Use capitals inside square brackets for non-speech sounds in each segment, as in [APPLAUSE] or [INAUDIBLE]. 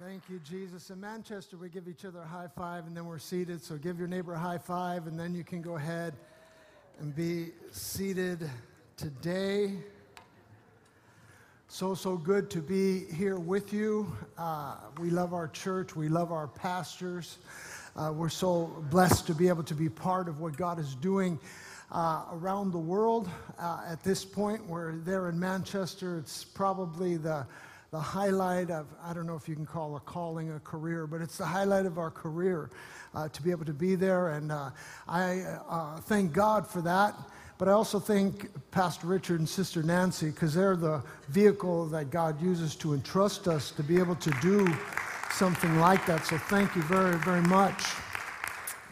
Thank you, Jesus. In Manchester, we give each other a high five and then we're seated. So give your neighbor a high five and then you can go ahead and be seated today. So, so good to be here with you. Uh, we love our church, we love our pastors. Uh, we're so blessed to be able to be part of what God is doing uh, around the world. Uh, at this point, we're there in Manchester. It's probably the the highlight of, I don't know if you can call a calling a career, but it's the highlight of our career uh, to be able to be there. And uh, I uh, thank God for that. But I also thank Pastor Richard and Sister Nancy because they're the vehicle that God uses to entrust us to be able to do something like that. So thank you very, very much.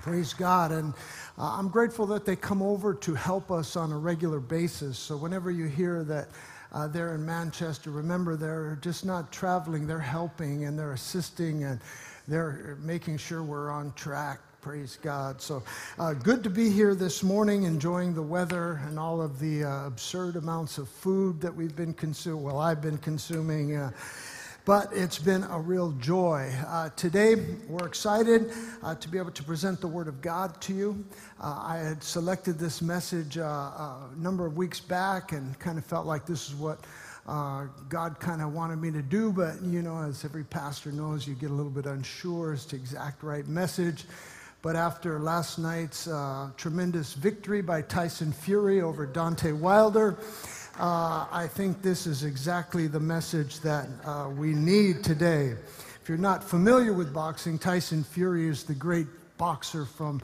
Praise God. And uh, I'm grateful that they come over to help us on a regular basis. So whenever you hear that, uh, there in Manchester. Remember, they're just not traveling, they're helping and they're assisting and they're making sure we're on track. Praise God. So uh, good to be here this morning, enjoying the weather and all of the uh, absurd amounts of food that we've been consuming. Well, I've been consuming. But it's been a real joy. Uh, today, we're excited uh, to be able to present the Word of God to you. Uh, I had selected this message uh, a number of weeks back and kind of felt like this is what uh, God kind of wanted me to do, but you know, as every pastor knows, you get a little bit unsure as to exact right message. But after last night's uh, tremendous victory by Tyson Fury over Deontay Wilder, uh, I think this is exactly the message that uh, we need today. If you're not familiar with boxing, Tyson Fury is the great boxer from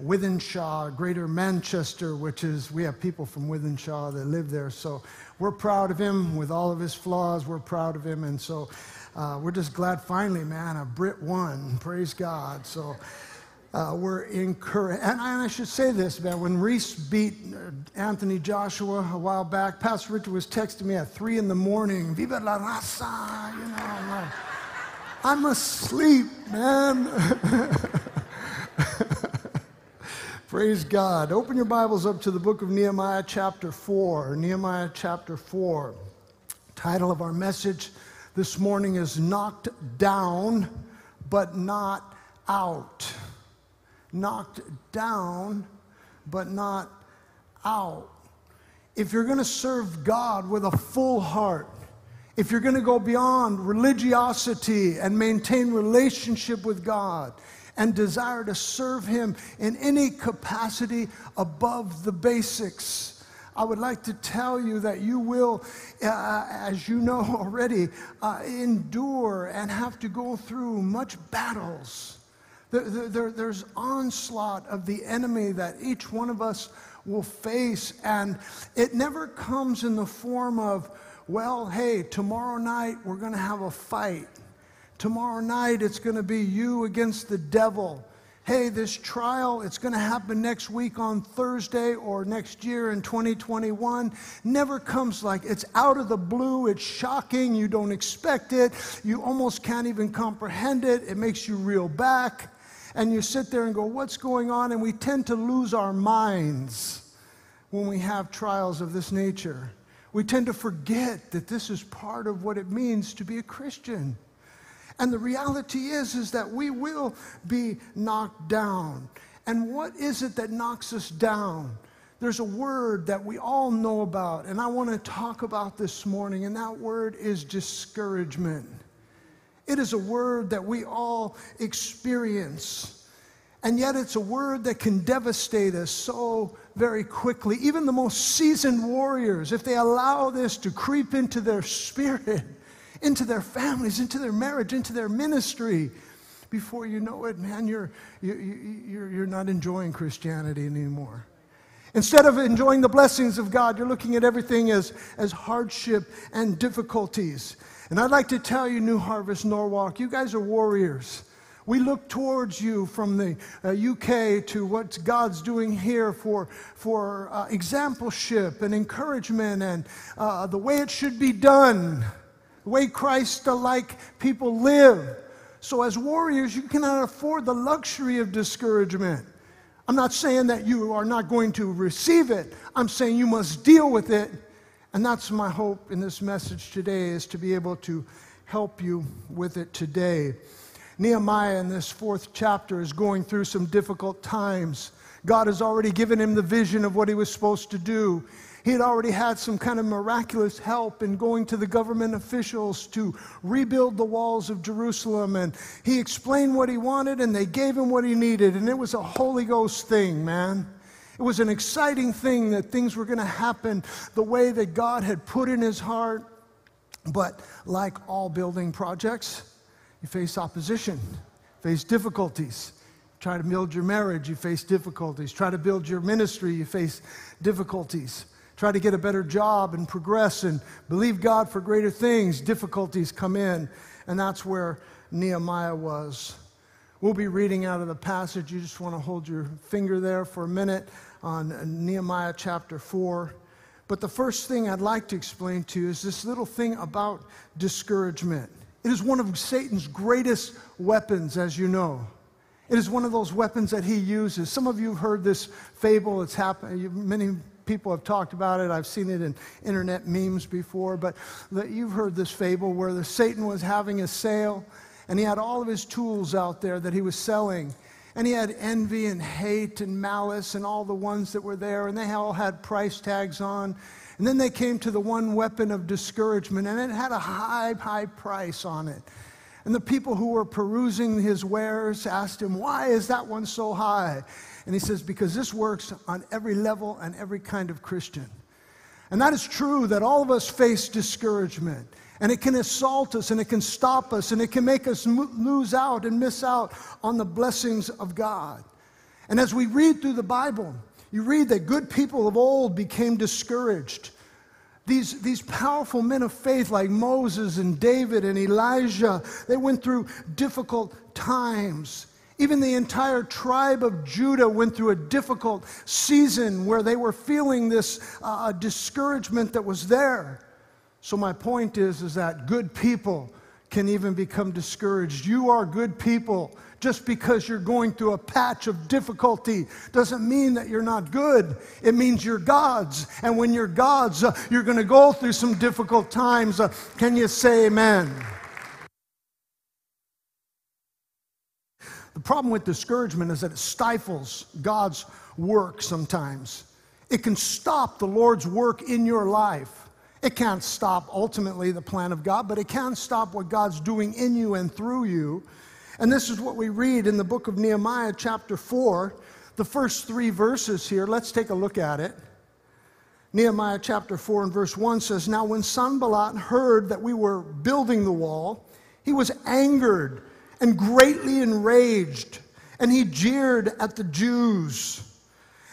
Wythenshawe, Greater Manchester, which is, we have people from Wythenshawe that live there. So we're proud of him with all of his flaws. We're proud of him. And so uh, we're just glad finally, man, a Brit won. Praise God. So uh, were encouraged. And I should say this, man, when Ruiz beat uh, Anthony Joshua a while back, Pastor Richard was texting me at 3 in the morning, Viva la raza, you know, I'm like, I'm asleep, man. [LAUGHS] Praise God. Open your Bibles up to the book of Nehemiah, chapter 4. Nehemiah, chapter 4. Title of our message this morning is Knocked Down, but Not Out knocked down, but not out. If you're going to serve God with a full heart, if you're going to go beyond religiosity and maintain relationship with God and desire to serve Him in any capacity above the basics, I would like to tell you that you will, uh, as you know [LAUGHS] already, uh, endure and have to go through much battles there, there, there's onslaught of the enemy that each one of us will face, and it never comes in the form of, well, hey, tomorrow night we're going to have a fight. Tomorrow night it's going to be you against the devil. Hey, this trial, it's going to happen next week on Thursday or next year in 2021. Never comes like it's out of the blue. It's shocking. You don't expect it. You almost can't even comprehend it. It makes you reel back and you sit there and go, What's going on? And we tend to lose our minds when we have trials of this nature. We tend to forget that this is part of what it means to be a Christian. And the reality is, is that we will be knocked down. And what is it that knocks us down? There's a word that we all know about, and I want to talk about this morning, and that word is discouragement. It is a word that we all experience. And yet, it's a word that can devastate us so very quickly. Even the most seasoned warriors, if they allow this to creep into their spirit, [LAUGHS] into their families, into their marriage, into their ministry, before you know it, man, you're, you're, you're, you're not enjoying Christianity anymore. Instead of enjoying the blessings of God, you're looking at everything as, as hardship and difficulties. And I'd like to tell you, New Harvest Norwalk, you guys are warriors. We look towards you from the uh, UK to what God's doing here for, for uh, exampleship and encouragement and uh, the way it should be done, the way Christ like people live. So, as warriors, you cannot afford the luxury of discouragement. I'm not saying that you are not going to receive it, I'm saying you must deal with it and that's my hope in this message today is to be able to help you with it today. Nehemiah in this fourth chapter is going through some difficult times. God has already given him the vision of what he was supposed to do. He had already had some kind of miraculous help in going to the government officials to rebuild the walls of Jerusalem. And he explained what he wanted, and they gave him what he needed. And it was a Holy Ghost thing, man. It was an exciting thing that things were going to happen the way that God had put in his heart. But like all building projects, you face opposition, face difficulties. Try to build your marriage, you face difficulties. Try to build your ministry, you face difficulties. Try to get a better job and progress and believe God for greater things. Difficulties come in, and that's where Nehemiah was. We'll be reading out of the passage. You just want to hold your finger there for a minute on Nehemiah chapter 4. But the first thing I'd like to explain to you is this little thing about discouragement. It is one of Satan's greatest weapons, as you know. It is one of those weapons that he uses. Some of you have heard this fable. It's happened. Many people have talked about it. I've seen it in internet memes before. But you've heard this fable where the Satan was having a sale, and he had all of his tools out there that he was selling. And he had envy and hate and malice and all the ones that were there, and they all had price tags on. And then they came to the one weapon of discouragement, and it had a high, high price on it. And the people who were perusing his wares asked him, Why is that one so high? And he says, Because this works on every level and every kind of Christian. And that is true that all of us face discouragement. And it can assault us and it can stop us and it can make us lose out and miss out on the blessings of God. And as we read through the Bible, you read that good people of old became discouraged. These, these powerful men of faith like Moses and David and Elijah, they went through difficult times. Even the entire tribe of Judah went through a difficult season where they were feeling this uh, discouragement that was there. So my point is, is that good people can even become discouraged. You are good people. Just because you're going through a patch of difficulty doesn't mean that you're not good. It means you're God's. And when you're God's, uh, you're going to go through some difficult times. Uh, can you say amen? The problem with discouragement is that it stifles God's work sometimes. It can stop the Lord's work in your life. It can't stop ultimately the plan of God, but it can stop what God's doing in you and through you. And this is what we read in the book of Nehemiah, chapter 4, the first three verses here. Let's take a look at it. Nehemiah chapter 4 and verse 1 says, Now when Sanballat heard that we were building the wall, he was angered and greatly enraged, and he jeered at the Jews.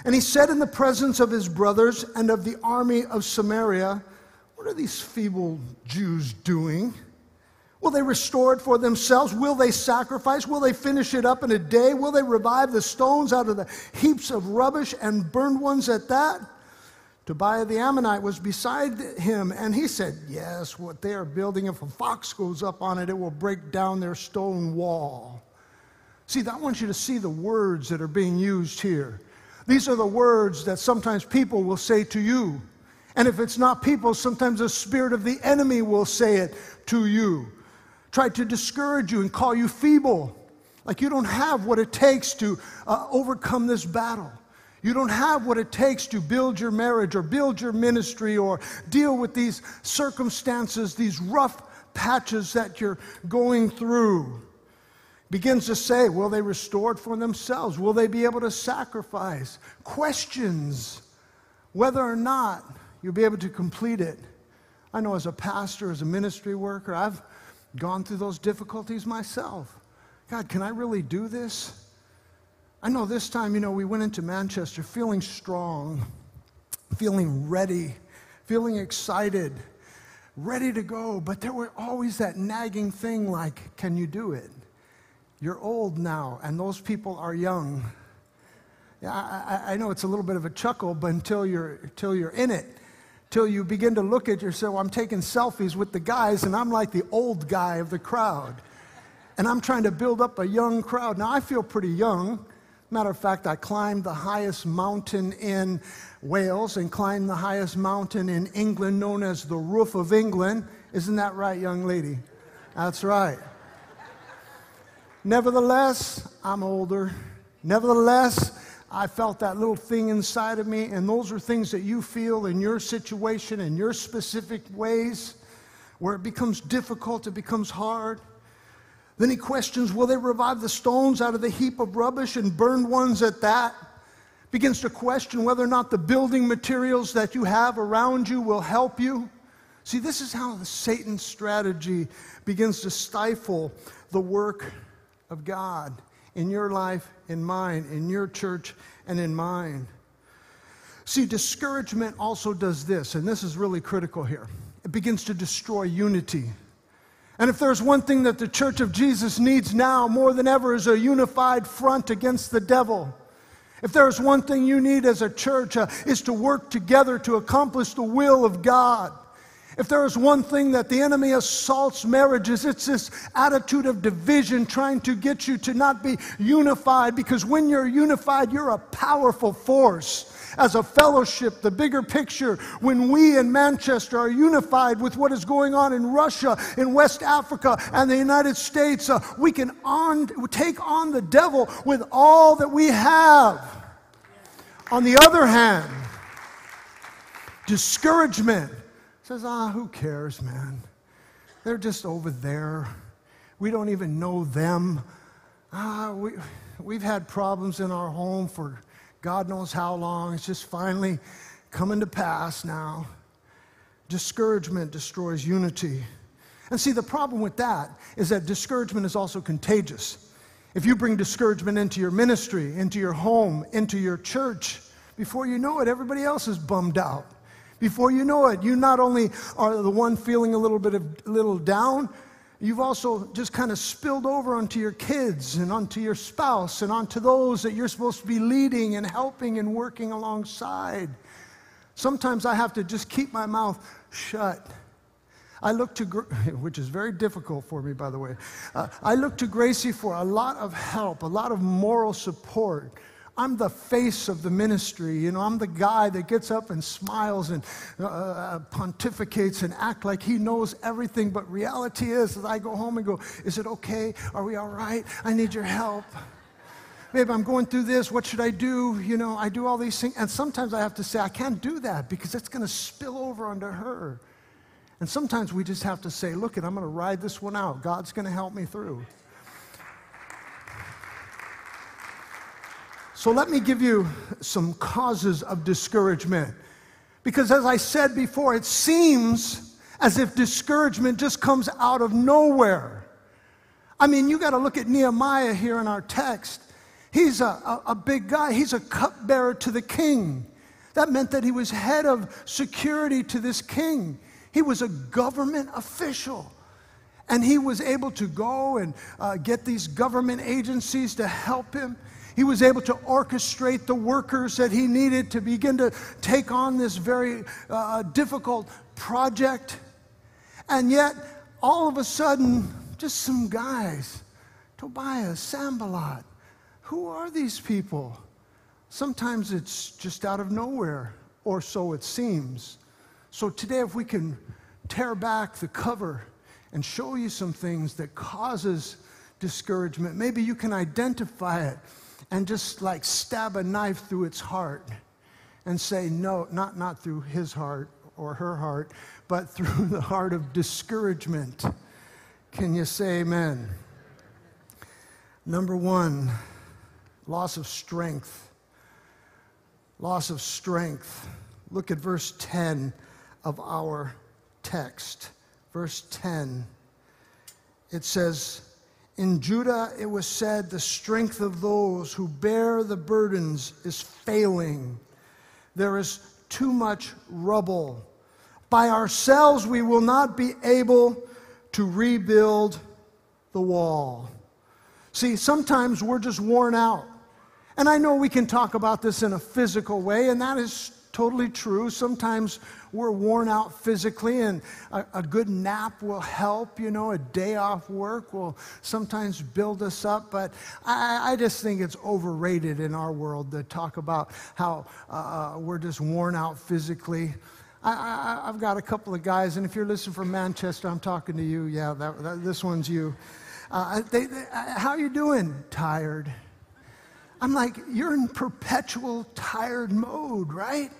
And he said in the presence of his brothers and of the army of Samaria, what are these feeble Jews doing? Will they restore it for themselves? Will they sacrifice? Will they finish it up in a day? Will they revive the stones out of the heaps of rubbish and burned ones at that? Tobiah the Ammonite was beside him, and he said, Yes, what they are building, if a fox goes up on it, it will break down their stone wall. See, I want you to see the words that are being used here. These are the words that sometimes people will say to you. And if it's not people, sometimes the spirit of the enemy will say it to you. Try to discourage you and call you feeble, like you don't have what it takes to uh, overcome this battle. You don't have what it takes to build your marriage or build your ministry or deal with these circumstances, these rough patches that you're going through. Begins to say, will they restore it for themselves? Will they be able to sacrifice? Questions whether or not you'll be able to complete it. I know as a pastor, as a ministry worker, I've gone through those difficulties myself. God, can I really do this? I know this time, you know, we went into Manchester feeling strong, feeling ready, feeling excited, ready to go, but there were always that nagging thing like, can you do it? You're old now, and those people are young. Yeah, I, I, know it's a little bit of a chuckle, but until you're, until you're in it, till you begin to look at yourself. I'm taking selfies with the guys, and I'm like the old guy of the crowd. And I'm trying to build up a young crowd. Now, I feel pretty young. Matter of fact, I climbed the highest mountain in Wales and climbed the highest mountain in England, known as the Roof of England. Isn't that right, young lady? That's right. Nevertheless, I'm older. Nevertheless, I felt that little thing inside of me, and those are things that you feel in your situation, in your specific ways, where it becomes difficult, it becomes hard. Then he questions Will they revive the stones out of the heap of rubbish and burn ones at that? Begins to question whether or not the building materials that you have around you will help you. See, this is how the Satan's strategy begins to stifle the work of God in your life, in mine, in your church, and in mine. See, discouragement also does this, and this is really critical here. It begins to destroy unity. And if there's one thing that the church of Jesus needs now more than ever is a unified front against the devil. If there's one thing you need as a church uh, is to work together to accomplish the will of God. If there is one thing that the enemy assaults marriages, it's this attitude of division trying to get you to not be unified because when you're unified, you're a powerful force. As a fellowship, the bigger picture, when we in Manchester are unified with what is going on in Russia, in West Africa, and the United States, uh, we can on, take on the devil with all that we have. On the other hand, discouragement says, ah, who cares, man? They're just over there. We don't even know them. Ah, we, we've had problems in our home for God knows how long. It's just finally coming to pass now. Discouragement destroys unity. And see, the problem with that is that discouragement is also contagious. If you bring discouragement into your ministry, into your home, into your church, before you know it, everybody else is bummed out. Before you know it, you not only are the one feeling a little bit of little down, you've also just kind of spilled over onto your kids and onto your spouse and onto those that you're supposed to be leading and helping and working alongside. Sometimes I have to just keep my mouth shut. I look to, [LAUGHS] which is very difficult for me, by the way. Uh, I look to Gracie for a lot of help, a lot of moral support. I'm the face of the ministry. You know, I'm the guy that gets up and smiles and uh, uh pontificates and act like he knows everything. But reality is that I go home and go, Is it okay? Are we all right? I need your help. Babe, I'm going through this. What should I do? You know, I do all these things. And sometimes I have to say, I can't do that because it's going to spill over onto her. And sometimes we just have to say, Look, I'm going to ride this one out. God's going to help me through. So let me give you some causes of discouragement. Because as I said before, it seems as if discouragement just comes out of nowhere. I mean, you got to look at Nehemiah here in our text. He's a, a, a big guy, he's a cupbearer to the king. That meant that he was head of security to this king. He was a government official. And he was able to go and uh, get these government agencies to help him. He was able to orchestrate the workers that he needed to begin to take on this very uh, difficult project. And yet, all of a sudden, just some guys, Tobias, Sanballat, who are these people? Sometimes it's just out of nowhere, or so it seems. So today, if we can tear back the cover and show you some things that causes discouragement, maybe you can identify it and just like stab a knife through its heart and say, no, not, not through his heart or her heart, but through the heart of discouragement. Can you say amen? Number one, loss of strength. Loss of strength. Look at verse 10 of our text. Verse 10. It says, in Judah, it was said, the strength of those who bear the burdens is failing. There is too much rubble. By ourselves, we will not be able to rebuild the wall. See, sometimes we're just worn out. And I know we can talk about this in a physical way, and that is totally true. Sometimes we're worn out physically, and a, a, good nap will help. You know, a day off work will sometimes build us up. But I, I just think it's overrated in our world to talk about how uh, uh we're just worn out physically. I, have got a couple of guys, and if you're listening from Manchester, I'm talking to you. Yeah, that, that, this one's you. Uh, they, they, uh, how you doing? Tired. I'm like, you're in perpetual tired mode, right?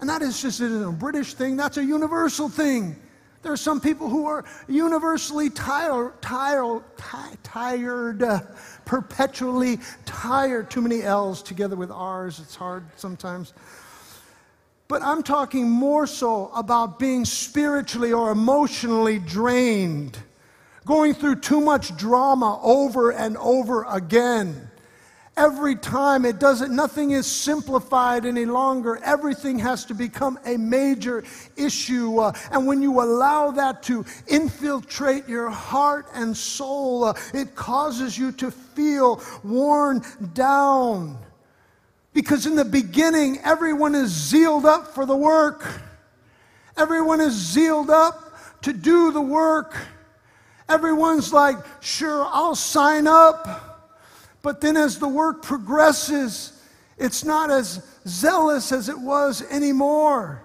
And that is just a British thing, that's a universal thing. There are some people who are universally tired, tired, tired, uh, perpetually tired. Too many L's together with R's, it's hard sometimes. But I'm talking more so about being spiritually or emotionally drained, going through too much drama over and over again every time it doesn't nothing is simplified any longer. Everything has to become a major issue uh, and when you allow that to infiltrate your heart and soul uh, it causes you to feel worn down. Because in the beginning everyone is zealed up for the work. Everyone is zealed up to do the work. Everyone's like sure i'll sign up but then as the work progresses, it's not as zealous as it was anymore.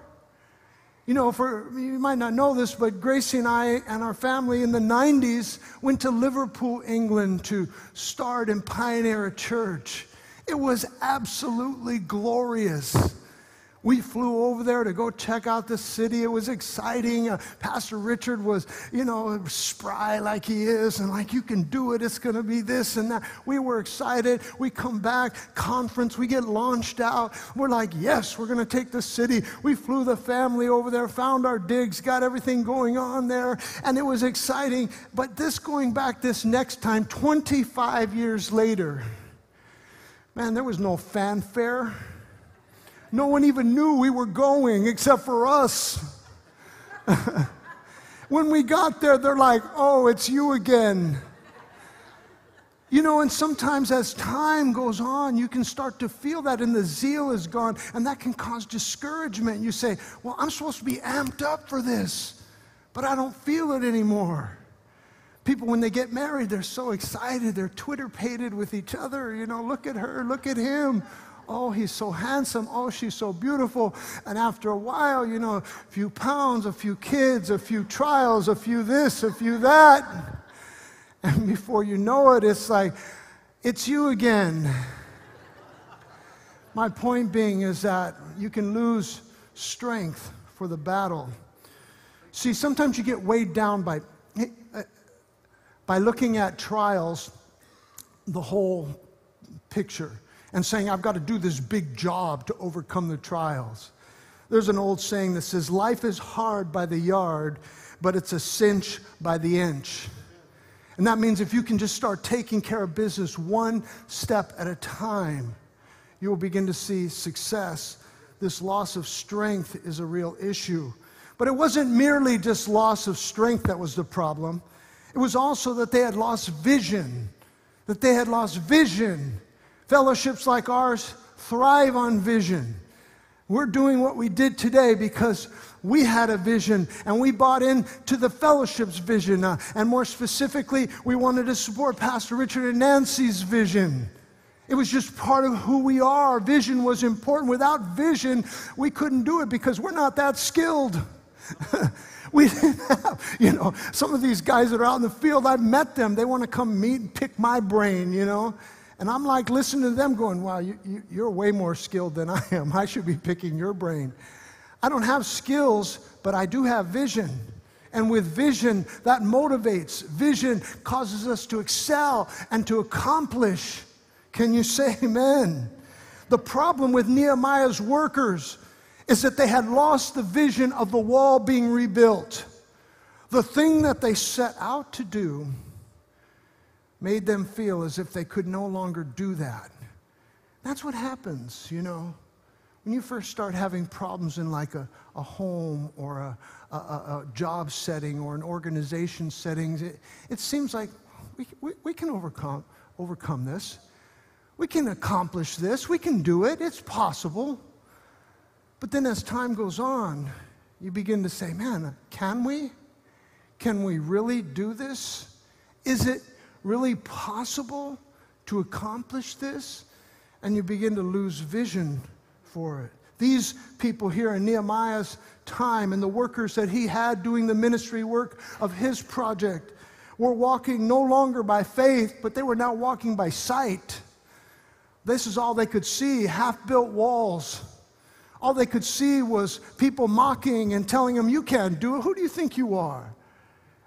You know, for you might not know this, but Gracie and I and our family in the 90s went to Liverpool, England to start and pioneer a church. It was absolutely glorious. We flew over there to go check out the city. It was exciting. Uh, Pastor Richard was, you know, spry like he is, and like, you can do it. It's going to be this and that. We were excited. We come back, conference, we get launched out. We're like, yes, we're going to take the city. We flew the family over there, found our digs, got everything going on there, and it was exciting. But this going back this next time, 25 years later, man, there was no fanfare. No one even knew we were going except for us. [LAUGHS] when we got there, they're like, oh, it's you again. You know, and sometimes as time goes on, you can start to feel that, and the zeal is gone, and that can cause discouragement. You say, Well, I'm supposed to be amped up for this, but I don't feel it anymore. People, when they get married, they're so excited. They're Twitter pated with each other. You know, look at her, look at him. Oh, he's so handsome. Oh, she's so beautiful. And after a while, you know, a few pounds, a few kids, a few trials, a few this, a few that. And before you know it, it's like, it's you again. My point being is that you can lose strength for the battle. See, sometimes you get weighed down by, by looking at trials, the whole picture and saying, I've got to do this big job to overcome the trials. There's an old saying that says, Life is hard by the yard, but it's a cinch by the inch. And that means if you can just start taking care of business one step at a time, you will begin to see success. This loss of strength is a real issue. But it wasn't merely just loss of strength that was the problem, it was also that they had lost vision. That they had lost vision. Fellowships like ours thrive on vision. We're doing what we did today because we had a vision and we bought into the fellowship's vision. Uh, and more specifically, we wanted to support Pastor Richard and Nancy's vision. It was just part of who we are. Vision was important. Without vision, we couldn't do it because we're not that skilled. [LAUGHS] we didn't have, you know, some of these guys that are out in the field, I've met them. They want to come meet and pick my brain, you know. And I'm like listening to them going, wow, you, you, you're way more skilled than I am. [LAUGHS] I should be picking your brain. I don't have skills, but I do have vision. And with vision, that motivates. Vision causes us to excel and to accomplish. Can you say [LAUGHS] amen? The problem with Nehemiah's workers is that they had lost the vision of the wall being rebuilt. The thing that they set out to do made them feel as if they could no longer do that. That's what happens, you know. When you first start having problems in like a, a home or a, a, a job setting or an organization setting, it, it seems like we, we, we can overcome, overcome this. We can accomplish this. We can do it. It's possible. But then as time goes on, you begin to say, man, can we? Can we really do this? Is it really possible to accomplish this? And you begin to lose vision for it. These people here in Nehemiah's time and the workers that he had doing the ministry work of his project were walking no longer by faith, but they were now walking by sight. This is all they could see half built walls. All they could see was people mocking and telling them, You can't do it. Who do you think you are?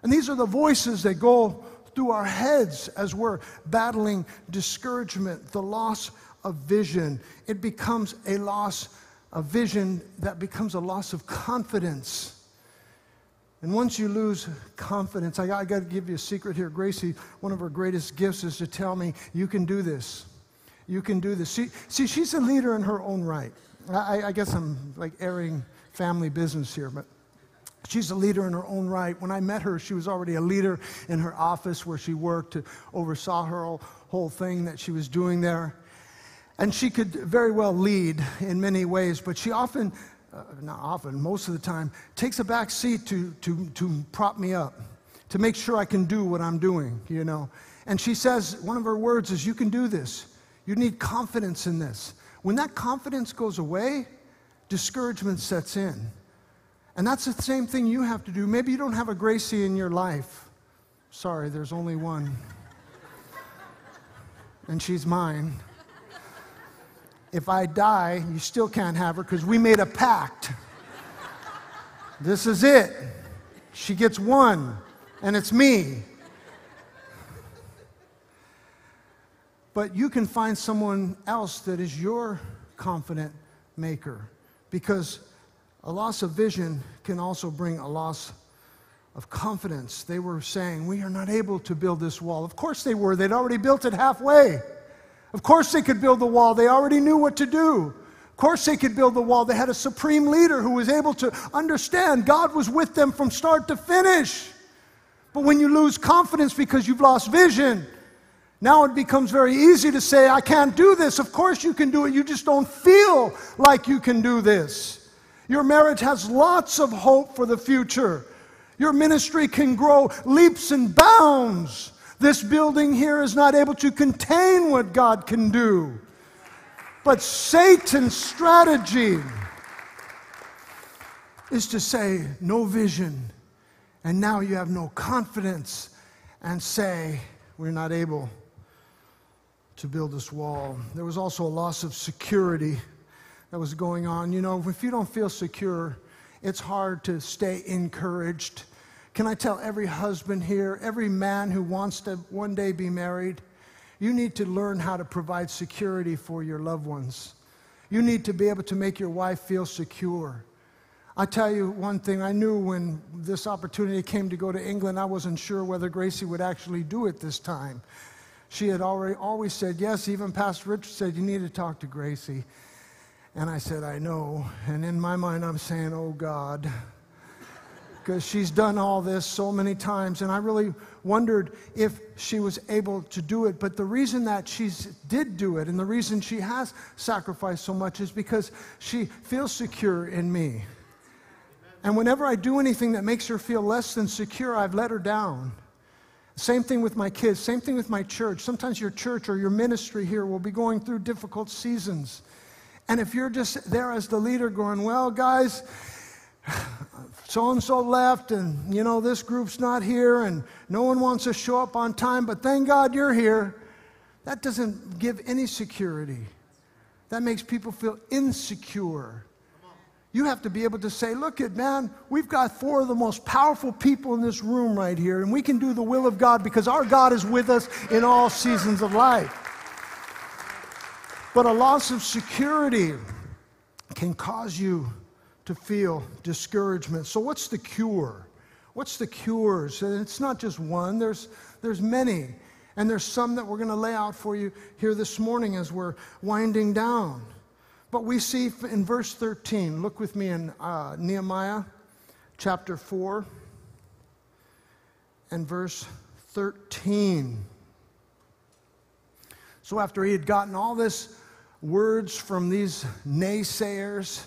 And these are the voices that go through our heads as we're battling discouragement, the loss of vision. It becomes a loss of vision that becomes a loss of confidence. And once you lose confidence, I, I got to give you a secret here. Gracie, one of her greatest gifts is to tell me, you can do this. You can do this. See, see she's a leader in her own right. I, I guess I'm like airing family business here, but she's a leader in her own right. When I met her, she was already a leader in her office where she worked, oversaw her whole, whole thing that she was doing there. And she could very well lead in many ways, but she often uh, not often, most of the time, takes a back seat to, to, to prop me up, to make sure I can do what I'm doing, you know. And she says, one of her words is, You can do this. You need confidence in this. When that confidence goes away, discouragement sets in. And that's the same thing you have to do. Maybe you don't have a Gracie in your life. Sorry, there's only one. and she's mine if I die, you still can't have her because we made a pact. this is it. She gets one, and it's me. But you can find someone else that is your confident maker because a loss of vision can also bring a loss of confidence. They were saying, We are not able to build this wall. Of course they were, they'd already built it halfway. Of course, they could build the wall. They already knew what to do. Of course, they could build the wall. They had a supreme leader who was able to understand God was with them from start to finish. But when you lose confidence because you've lost vision, now it becomes very easy to say, I can't do this. Of course, you can do it. You just don't feel like you can do this. Your marriage has lots of hope for the future. Your ministry can grow leaps and bounds. This building here is not able to contain what God can do. But Satan's strategy is to say, no vision, and now you have no confidence, and say, we're not able to build this wall. There was also a loss of security that was going on. You know, if you don't feel secure, it's hard to stay encouraged. Can I tell every husband here, every man who wants to one day be married, you need to learn how to provide security for your loved ones. You need to be able to make your wife feel secure. I tell you one thing, I knew when this opportunity came to go to England, I wasn't sure whether Gracie would actually do it this time. She had already always said yes, even Pastor Richard said, You need to talk to Gracie. And I said, I know. And in my mind, I'm saying, Oh God because she's done all this so many times. And I really wondered if she was able to do it. But the reason that she did do it and the reason she has sacrificed so much is because she feels secure in me. And whenever I do anything that makes her feel less than secure, I've let her down. Same thing with my kids, same thing with my church. Sometimes your church or your ministry here will be going through difficult seasons. And if you're just there as the leader going, well, guys, so and so left, and you know, this group's not here, and no one wants to show up on time, but thank God you're here. That doesn't give any security. That makes people feel insecure. You have to be able to say, look at man, we've got four of the most powerful people in this room right here, and we can do the will of God because our God is with us in all seasons of life. But a loss of security can cause you to feel discouragement. So, what's the cure? What's the cures? And it's not just one, there's, there's many. And there's some that we're going to lay out for you here this morning as we're winding down. But we see in verse 13, look with me in uh, Nehemiah chapter 4 and verse 13. So after he had gotten all this words from these naysayers,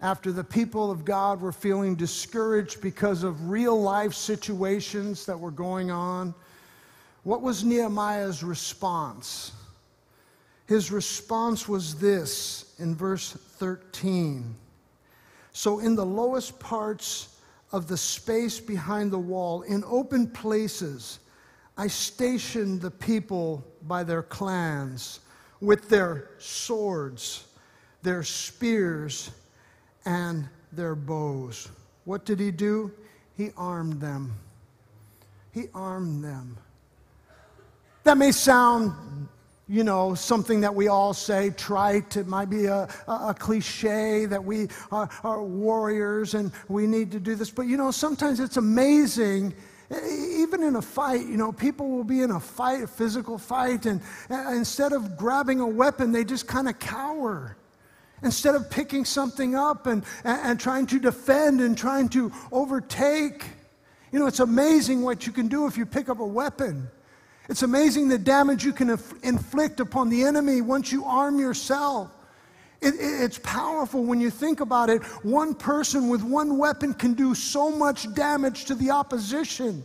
after the people of God were feeling discouraged because of real life situations that were going on, what was Nehemiah's response? his response was this in verse 13. So, in the lowest parts of the space behind the wall, in open places, I stationed the people by their clans with their swords, their spears, and their bows. What did he do? He armed them. He armed them. That may sound, you know, something that we all say, trite. It might be a, a, a cliche that we are, are warriors and we need to do this. But, you know, sometimes it's amazing even in a fight, you know, people will be in a fight, a physical fight, and, and instead of grabbing a weapon, they just kind of cower. Instead of picking something up and, and, and trying to defend and trying to overtake. You know, it's amazing what you can do if you pick up a weapon. It's amazing the damage you can inflict upon the enemy once you arm yourself. It, it, it's powerful when you think about it. One person with one weapon can do so much damage to the opposition.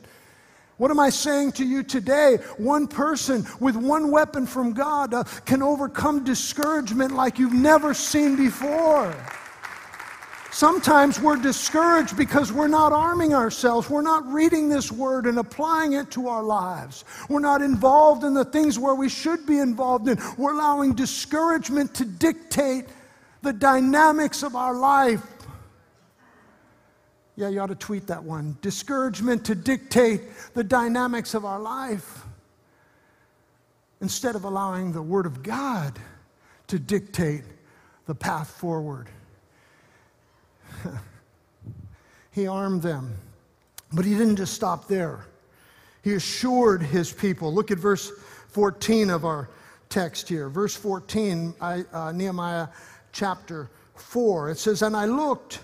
What am I saying to you today? One person with one weapon from God uh, can overcome discouragement like you've never seen before. Sometimes we're discouraged because we're not arming ourselves. We're not reading this word and applying it to our lives. We're not involved in the things where we should be involved in. We're allowing discouragement to dictate the dynamics of our life. Yeah, you ought to tweet that one. Discouragement to dictate the dynamics of our life instead of allowing the Word of God to dictate the path forward. [LAUGHS] he armed them, but he didn't just stop there. He assured his people. Look at verse 14 of our text here. Verse 14, I, uh, Nehemiah chapter 4. It says, And I looked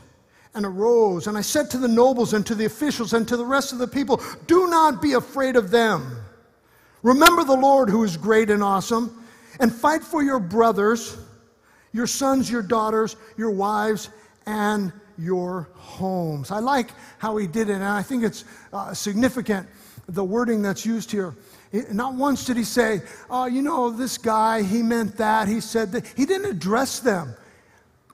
and arose, and I said to the nobles and to the officials and to the rest of the people, Do not be afraid of them. Remember the Lord who is great and awesome, and fight for your brothers, your sons, your daughters, your wives, and your homes. I like how he did it, and I think it's uh, significant the wording that's used here. Not once did he say, Oh, you know, this guy, he meant that, he said that. He didn't address them.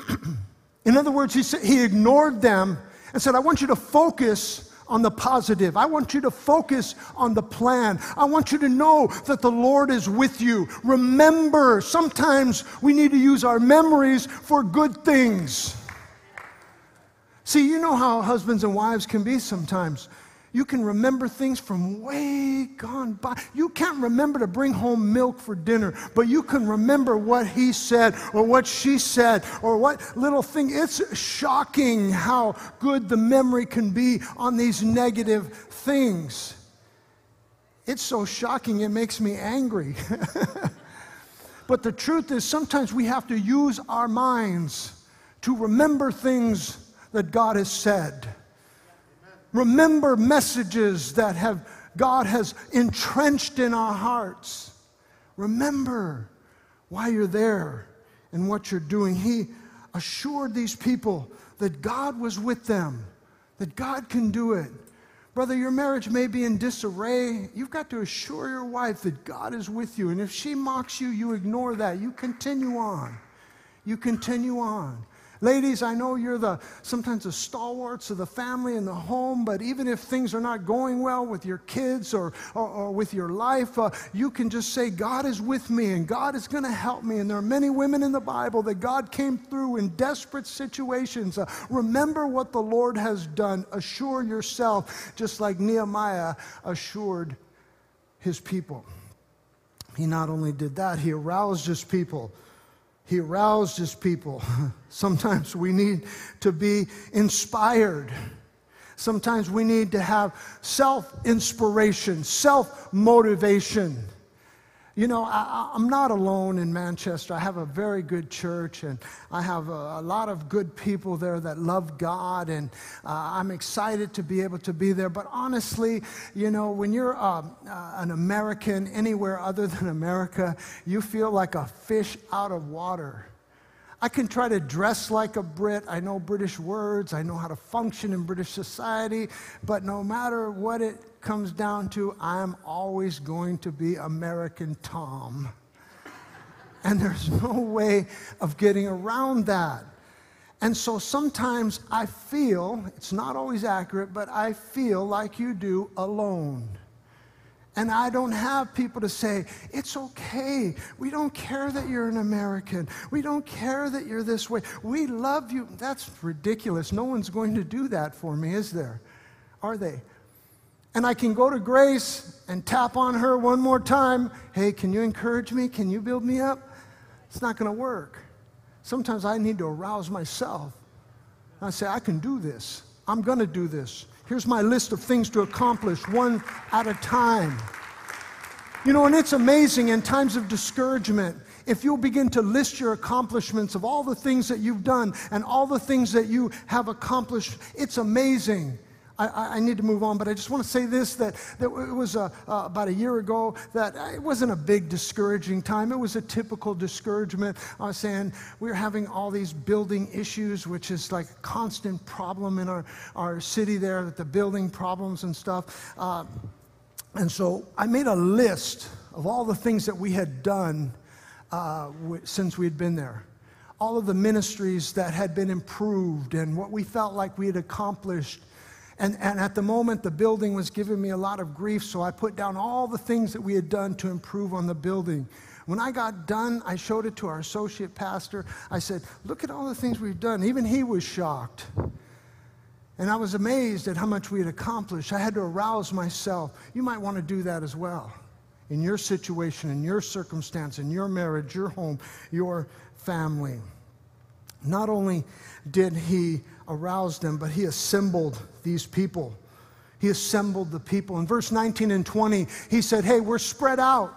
[CLEARS THROAT] In other words, he, said, he ignored them and said, I want you to focus on the positive. I want you to focus on the plan. I want you to know that the Lord is with you. Remember, sometimes we need to use our memories for good things. See, you know how husbands and wives can be sometimes. You can remember things from way gone by. You can't remember to bring home milk for dinner, but you can remember what he said or what she said or what little thing. It's shocking how good the memory can be on these negative things. It's so shocking, it makes me angry. [LAUGHS] but the truth is, sometimes we have to use our minds to remember things that God has said. Remember messages that have God has entrenched in our hearts. Remember why you're there and what you're doing. He assured these people that God was with them, that God can do it. Brother, your marriage may be in disarray. You've got to assure your wife that God is with you. And if she mocks you, you ignore that. You continue on. You continue on. Ladies, I know you're the sometimes the stalwarts of the family and the home, but even if things are not going well with your kids or, or, or with your life, uh, you can just say, God is with me and God is going to help me. And there are many women in the Bible that God came through in desperate situations. Uh, remember what the Lord has done. Assure yourself, just like Nehemiah assured his people. He not only did that, he aroused his people he aroused his people. [LAUGHS] Sometimes we need to be inspired. Sometimes we need to have self inspiration, self motivation. You know, I, am not alone in Manchester. I have a very good church, and I have a, a lot of good people there that love God, and uh, I'm excited to be able to be there. But honestly, you know, when you're uh, uh, an American anywhere other than America, you feel like a fish out of water. I can try to dress like a Brit. I know British words. I know how to function in British society. But no matter what it comes down to I'm always going to be American Tom. And there's no way of getting around that. And so sometimes I feel, it's not always accurate, but I feel like you do alone. And I don't have people to say, it's okay. We don't care that you're an American. We don't care that you're this way. We love you. That's ridiculous. No one's going to do that for me, is there? Are they? And I can go to Grace and tap on her one more time. Hey, can you encourage me? Can you build me up? It's not going to work. Sometimes I need to arouse myself. I say, I can do this. I'm going to do this. Here's my list of things to accomplish, one at a time. You know, and it's amazing in times of discouragement, if you'll begin to list your accomplishments of all the things that you've done and all the things that you have accomplished, it's amazing. I, I, need to move on, but I just want to say this that, that it was uh, uh, about a year ago that it wasn't a big discouraging time. It was a typical discouragement. I was saying we were having all these building issues, which is like a constant problem in our, our city there, that the building problems and stuff. Uh, and so I made a list of all the things that we had done uh, w- since we had been there all of the ministries that had been improved and what we felt like we had accomplished and, and at the moment, the building was giving me a lot of grief, so I put down all the things that we had done to improve on the building. When I got done, I showed it to our associate pastor. I said, Look at all the things we've done. Even he was shocked. And I was amazed at how much we had accomplished. I had to arouse myself. You might want to do that as well in your situation, in your circumstance, in your marriage, your home, your family. Not only did he arouse him, but he assembled these people. He assembled the people. In verse 19 and 20, he said, Hey, we're spread out,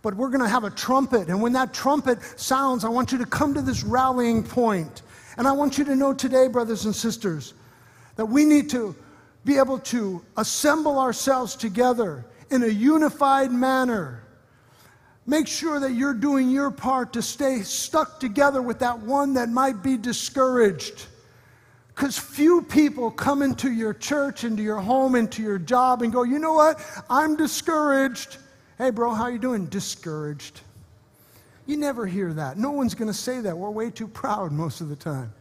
but we're going to have a trumpet. And when that trumpet sounds, I want you to come to this rallying point. And I want you to know today, brothers and sisters, that we need to be able to assemble ourselves together in a unified manner. Make sure that you're doing your part to stay stuck together with that one that might be discouraged. Because few people come into your church, into your home, into your job and go, you know what? I'm discouraged. Hey, bro, how you doing? Discouraged. You never hear that. No one's going to say that. We're way too proud most of the time.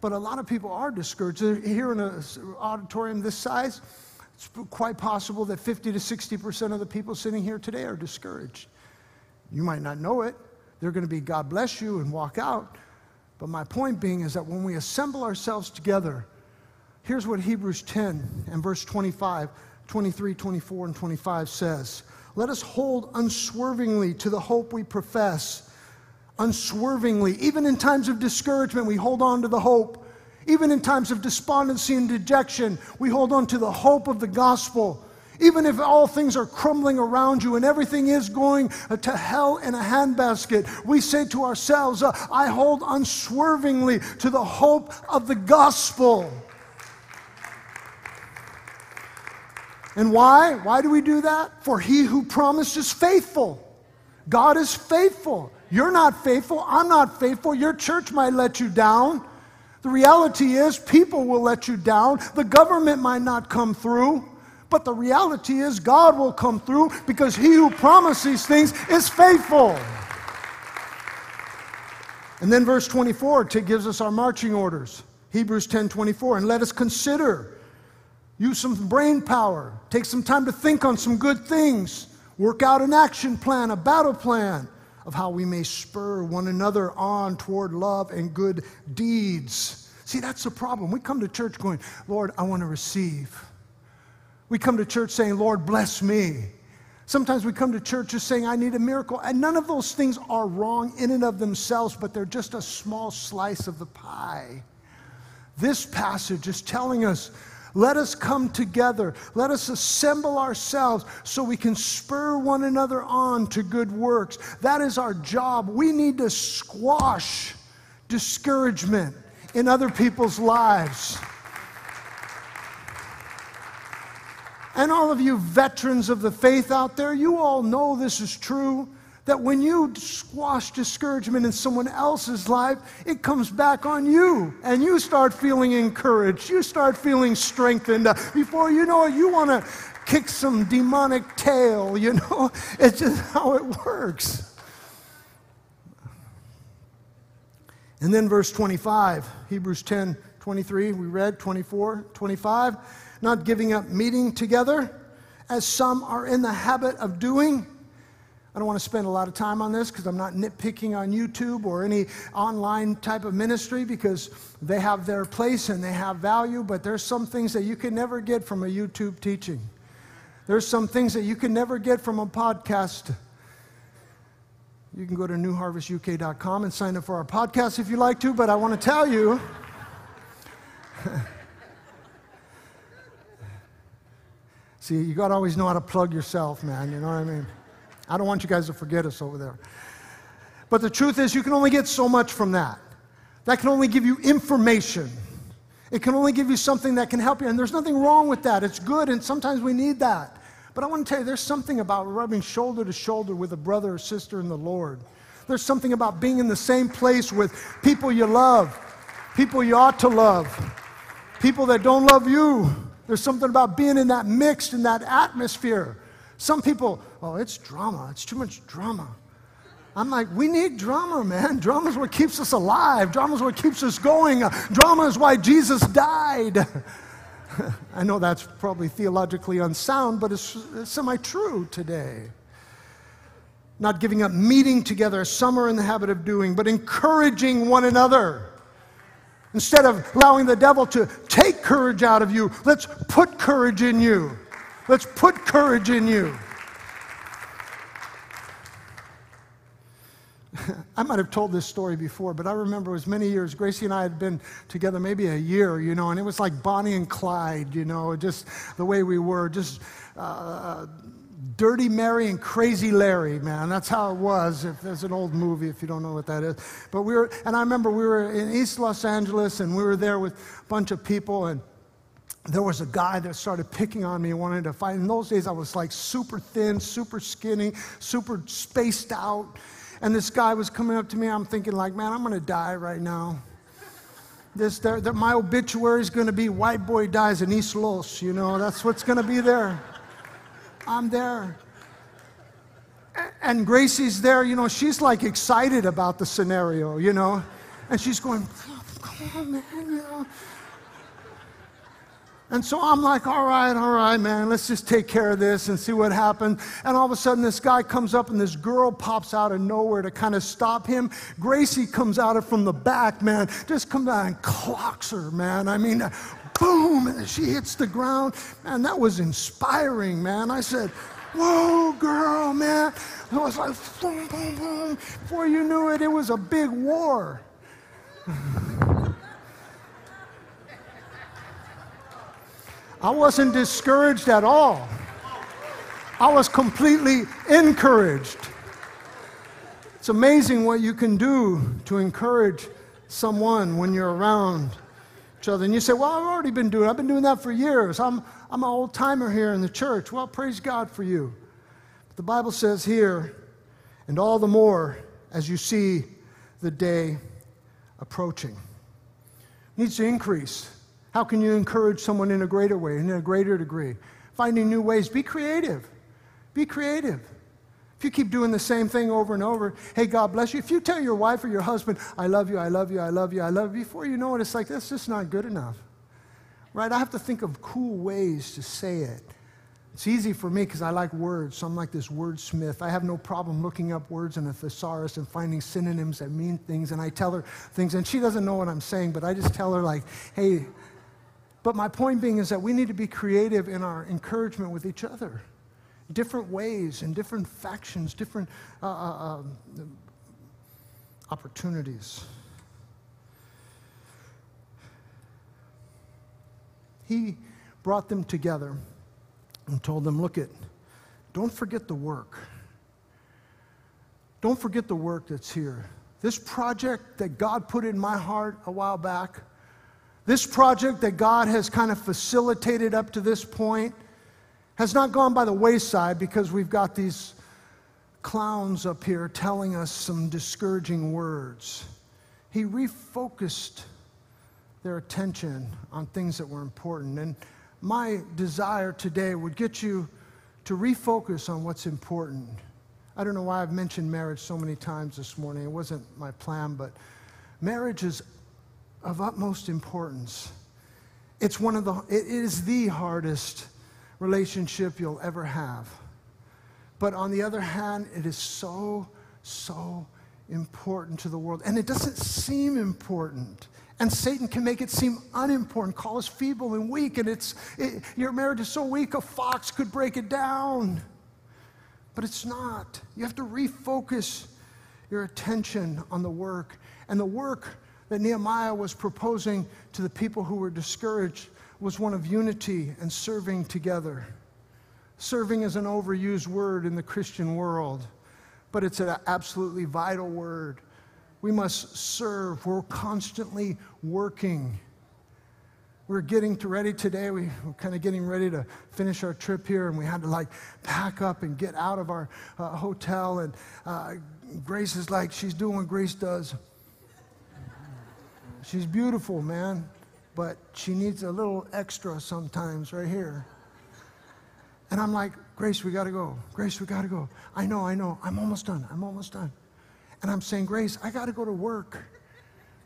But a lot of people are discouraged. Here in an auditorium this size, it's quite possible that 50 to 60% of the people sitting here today are discouraged. You might not know it. They're going to be, God bless you, and walk out. But my point being is that when we assemble ourselves together, here's what Hebrews 10 and verse 25, 23, 24, and 25 says Let us hold unswervingly to the hope we profess. Unswervingly. Even in times of discouragement, we hold on to the hope. Even in times of despondency and dejection, we hold on to the hope of the gospel. Even if all things are crumbling around you and everything is going to hell in a handbasket, we say to ourselves, uh, I hold unswervingly to the hope of the gospel. And why? Why do we do that? For he who promised is faithful. God is faithful. You're not faithful. I'm not faithful. Your church might let you down. The reality is, people will let you down. The government might not come through. But the reality is, God will come through because he who promised these things is faithful. And then verse 24 gives us our marching orders. Hebrews 10 24. And let us consider. Use some brain power. Take some time to think on some good things. Work out an action plan, a battle plan of how we may spur one another on toward love and good deeds. See, that's the problem. We come to church going, Lord, I want to receive. We come to church saying, Lord, bless me. Sometimes we come to church just saying, I need a miracle. And none of those things are wrong in and of themselves, but they're just a small slice of the pie. This passage is telling us let us come together. Let us assemble ourselves so we can spur one another on to good works. That is our job. We need to squash discouragement in other people's lives. And all of you veterans of the faith out there, you all know this is true. That when you squash discouragement in someone else's life, it comes back on you. And you start feeling encouraged. You start feeling strengthened. Before you know it, you want to kick some demonic tail, [LAUGHS] you know? It's just how it works. And then verse 25, Hebrews 10 23, we read 24, 25, not giving up meeting together as some are in the habit of doing. I don't want to spend a lot of time on this because I'm not nitpicking on YouTube or any online type of ministry because they have their place and they have value, but there's some things that you can never get from a YouTube teaching. There's some things that you can never get from a podcast. You can go to newharvestuk.com and sign up for our podcast if you like to, but I want to tell you. [LAUGHS] See, you got to always know how to plug yourself, man. You know what I mean? I don't want you guys to forget us over there. But the truth is, you can only get so much from that. That can only give you information. It can only give you something that can help you. And there's nothing wrong with that. It's good, and sometimes we need that. But I want to tell you, there's something about rubbing shoulder to shoulder with a brother or sister in the Lord. There's something about being in the same place with people you love, people you ought to love, people that don't love you. There's something about being in that mixed, in that atmosphere. Some people, oh, it's drama. It's too much drama. I'm like, we need drama, man. Drama is what keeps us alive. Drama is what keeps us going. Drama is why Jesus died. [LAUGHS] I know that's probably theologically unsound, but it's, it's semi true today. Not giving up meeting together, some are in the habit of doing, but encouraging one another. Instead of allowing the devil to take courage out of you, let's put courage in you. Let's put courage in you. [LAUGHS] I might have told this story before, but I remember it was many years. Gracie and I had been together maybe a year, you know, and it was like Bonnie and Clyde, you know, just the way we were, just uh, Dirty Mary and Crazy Larry, man. That's how it was. If there's an old movie, if you don't know what that is. But we were, and I remember we were in East Los Angeles, and we were there with a bunch of people, and there was a guy that started picking on me and wanted to fight. In those days, I was like super thin, super skinny, super spaced out. And this guy was coming up to me. I'm thinking, like, man, I'm going to die right now. This, there, my obituary is going to be white boy dies in East Los, you know, that's what's going to be there. I'm there. And Gracie's there, you know, she's like excited about the scenario, you know. And she's going, come on, man, you know. And so I'm like, all right, all right, man, let's just take care of this and see what happens. And all of a sudden, this guy comes up and this girl pops out of nowhere to kind of stop him. Gracie comes out of from the back, man, just comes out and clocks her, man. I mean, boom, and she hits the ground. Man, that was inspiring, man. I said, whoa, girl, man. It was like, boom, boom, boom. Before you knew it, it was a big war. I wasn't discouraged at all. I was completely encouraged. It's amazing what you can do to encourage someone when you're around each other. And you say, Well, I've already been doing it. I've been doing that for years. I'm, I'm an old timer here in the church. Well, praise God for you. But the Bible says here, and all the more as you see the day approaching. It needs to increase. How can you encourage someone in a greater way, and in a greater degree? Finding new ways. Be creative. Be creative. If you keep doing the same thing over and over, hey, God bless you. If you tell your wife or your husband, I love you, I love you, I love you, I love you, before you know it, it's like, that's just not good enough. Right? I have to think of cool ways to say it. It's easy for me because I like words, so I'm like this wordsmith. I have no problem looking up words in a thesaurus and finding synonyms that mean things, and I tell her things, and she doesn't know what I'm saying, but I just tell her, like, hey, but my point being is that we need to be creative in our encouragement with each other different ways and different factions, different uh, uh, um, opportunities. He brought them together and told them, Look it, don't forget the work. Don't forget the work that's here. This project that God put in my heart a while back, this project that God has kind of facilitated up to this point, has not gone by the wayside because we've got these clowns up here telling us some discouraging words. He refocused their attention on things that were important. And my desire today would get you to refocus on what's important. I don't know why I've mentioned marriage so many times this morning. It wasn't my plan, but Marriage is of utmost importance. It's one of the, it is the hardest relationship you'll ever have. But on the other hand, it is so, so important to the world. And it doesn't seem important. And Satan can make it seem unimportant, call us feeble and weak. And it's, it, your marriage is so weak, a fox could break it down. But it's not. You have to refocus your attention on the work. And the work that Nehemiah was proposing to the people who were discouraged was one of unity and serving together. Serving is an overused word in the Christian world, but it's an absolutely vital word. We must serve. We're constantly working. We're getting to ready today. We, are kind of getting ready to finish our trip here, and we had to like pack up and get out of our uh, hotel. And uh, Grace is like, she's doing what Grace does. She's beautiful, man, but she needs a little extra sometimes right here. And I'm like, Grace, we got to go. Grace, we got to go. I know, I know. I'm almost done. I'm almost done. And I'm saying, Grace, I got to go to work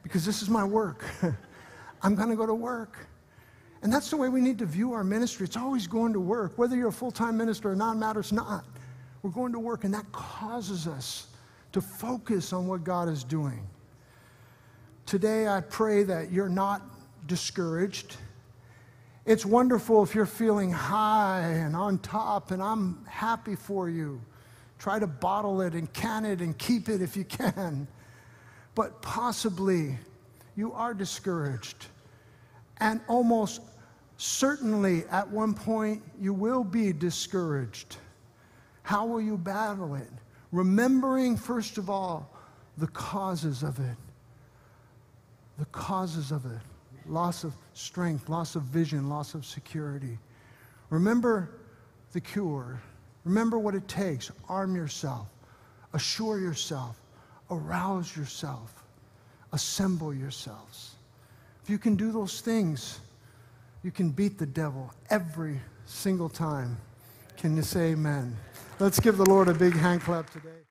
because this is my work. [LAUGHS] I'm going to go to work. And that's the way we need to view our ministry. It's always going to work. Whether you're a full time minister or not matters not. We're going to work, and that causes us to focus on what God is doing. Today, I pray that you're not discouraged it's wonderful if you're feeling high and on top, and I'm happy for you. Try to bottle it and can it and keep it if you can. But possibly you are discouraged. And almost certainly at one point you will be discouraged. How will you battle it? Remembering, first of all, the causes of it. The causes of it loss of strength, loss of vision, loss of security. Remember the cure. Remember what it takes. Arm yourself, assure yourself, arouse yourself, assemble yourselves. If you can do those things, you can beat the devil every single time. Can you say amen? Let's give the Lord a big hand clap today.